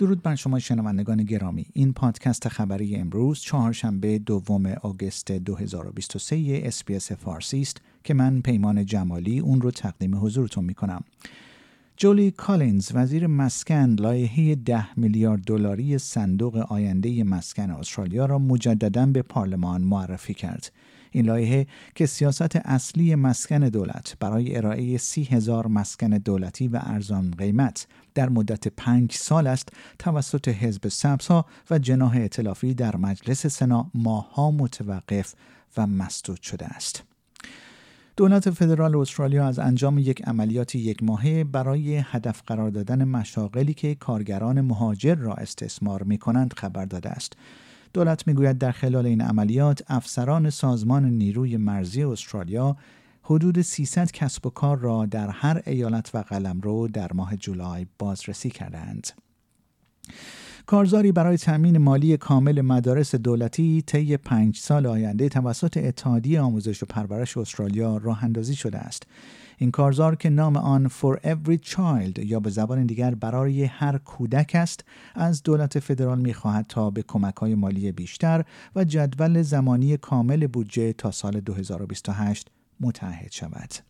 درود بر شما شنوندگان گرامی. این پادکست خبری امروز چهارشنبه دوم آگوست 2023 SBS فارسی است که من پیمان جمالی اون رو تقدیم حضورتون می کنم جولی کالینز وزیر مسکن لایحه ده میلیارد دلاری صندوق آینده مسکن استرالیا را مجددا به پارلمان معرفی کرد. این لایحه که سیاست اصلی مسکن دولت برای ارائه سی هزار مسکن دولتی و ارزان قیمت در مدت پنج سال است توسط حزب سبزها و جناح اطلافی در مجلس سنا ماهها متوقف و مسدود شده است. دولت فدرال استرالیا از انجام یک عملیات یک ماهه برای هدف قرار دادن مشاغلی که کارگران مهاجر را استثمار می کنند خبر داده است. دولت می‌گوید در خلال این عملیات افسران سازمان نیروی مرزی استرالیا حدود 300 کسب و کار را در هر ایالت و قلمرو در ماه جولای بازرسی کردند. کارزاری برای تأمین مالی کامل مدارس دولتی طی پنج سال آینده توسط اتحادیه آموزش و پرورش استرالیا راه اندازی شده است. این کارزار که نام آن For Every Child یا به زبان دیگر برای هر کودک است از دولت فدرال می‌خواهد تا به کمک های مالی بیشتر و جدول زمانی کامل بودجه تا سال 2028 متعهد شود.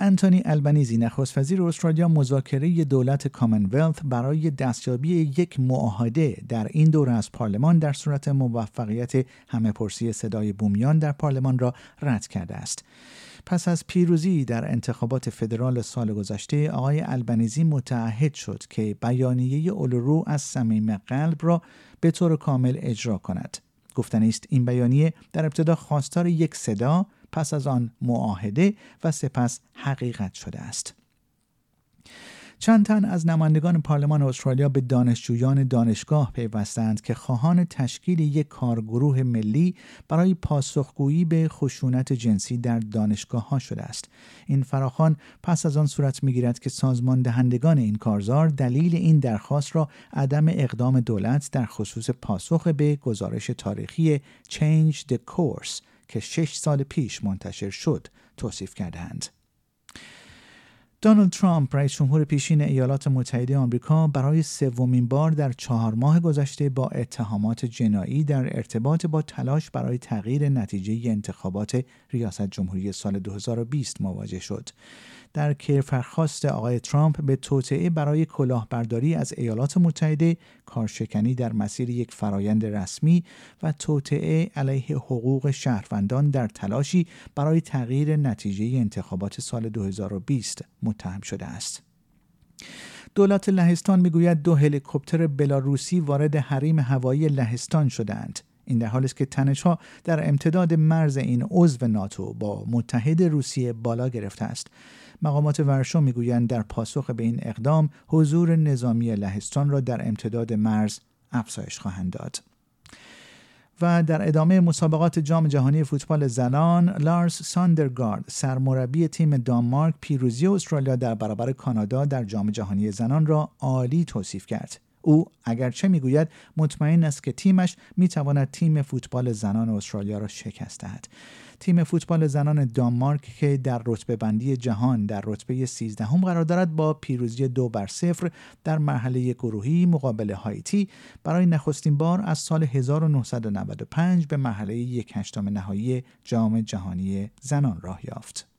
انتونی البنیزی نخست وزیر استرالیا مذاکره دولت کامنولث برای دستیابی یک معاهده در این دوره از پارلمان در صورت موفقیت همه پرسی صدای بومیان در پارلمان را رد کرده است. پس از پیروزی در انتخابات فدرال سال گذشته آقای البنیزی متعهد شد که بیانیه اولورو از صمیم قلب را به طور کامل اجرا کند گفتنی است این بیانیه در ابتدا خواستار یک صدا پس از آن معاهده و سپس حقیقت شده است چند تن از نمایندگان پارلمان استرالیا به دانشجویان دانشگاه پیوستند که خواهان تشکیل یک کارگروه ملی برای پاسخگویی به خشونت جنسی در دانشگاه ها شده است. این فراخان پس از آن صورت می‌گیرد که سازمان دهندگان این کارزار دلیل این درخواست را عدم اقدام دولت در خصوص پاسخ به گزارش تاریخی Change the Course که شش سال پیش منتشر شد توصیف کردند. دونالد ترامپ رئیس جمهور پیشین ایالات متحده آمریکا برای سومین بار در چهار ماه گذشته با اتهامات جنایی در ارتباط با تلاش برای تغییر نتیجه انتخابات ریاست جمهوری سال 2020 مواجه شد. در کیفرخواست آقای ترامپ به توطعه برای کلاهبرداری از ایالات متحده کارشکنی در مسیر یک فرایند رسمی و توطعه علیه حقوق شهروندان در تلاشی برای تغییر نتیجه انتخابات سال 2020 متهم شده است. دولت لهستان می‌گوید دو هلیکوپتر بلاروسی وارد حریم هوایی لهستان شدند. این در حالی است که تنشها در امتداد مرز این عضو ناتو با متحد روسیه بالا گرفته است. مقامات ورشو می‌گویند در پاسخ به این اقدام حضور نظامی لهستان را در امتداد مرز افزایش خواهند داد. و در ادامه مسابقات جام جهانی فوتبال زنان لارس ساندرگارد سرمربی تیم دانمارک پیروزی استرالیا در برابر کانادا در جام جهانی زنان را عالی توصیف کرد. او اگرچه می‌گوید مطمئن است که تیمش می‌تواند تیم فوتبال زنان استرالیا را شکست دهد تیم فوتبال زنان دانمارک که در رتبه بندی جهان در رتبه 13 هم قرار دارد با پیروزی دو بر صفر در مرحله گروهی مقابل هایتی برای نخستین بار از سال 1995 به مرحله یک هشتم نهایی جام جهانی زنان راه یافت.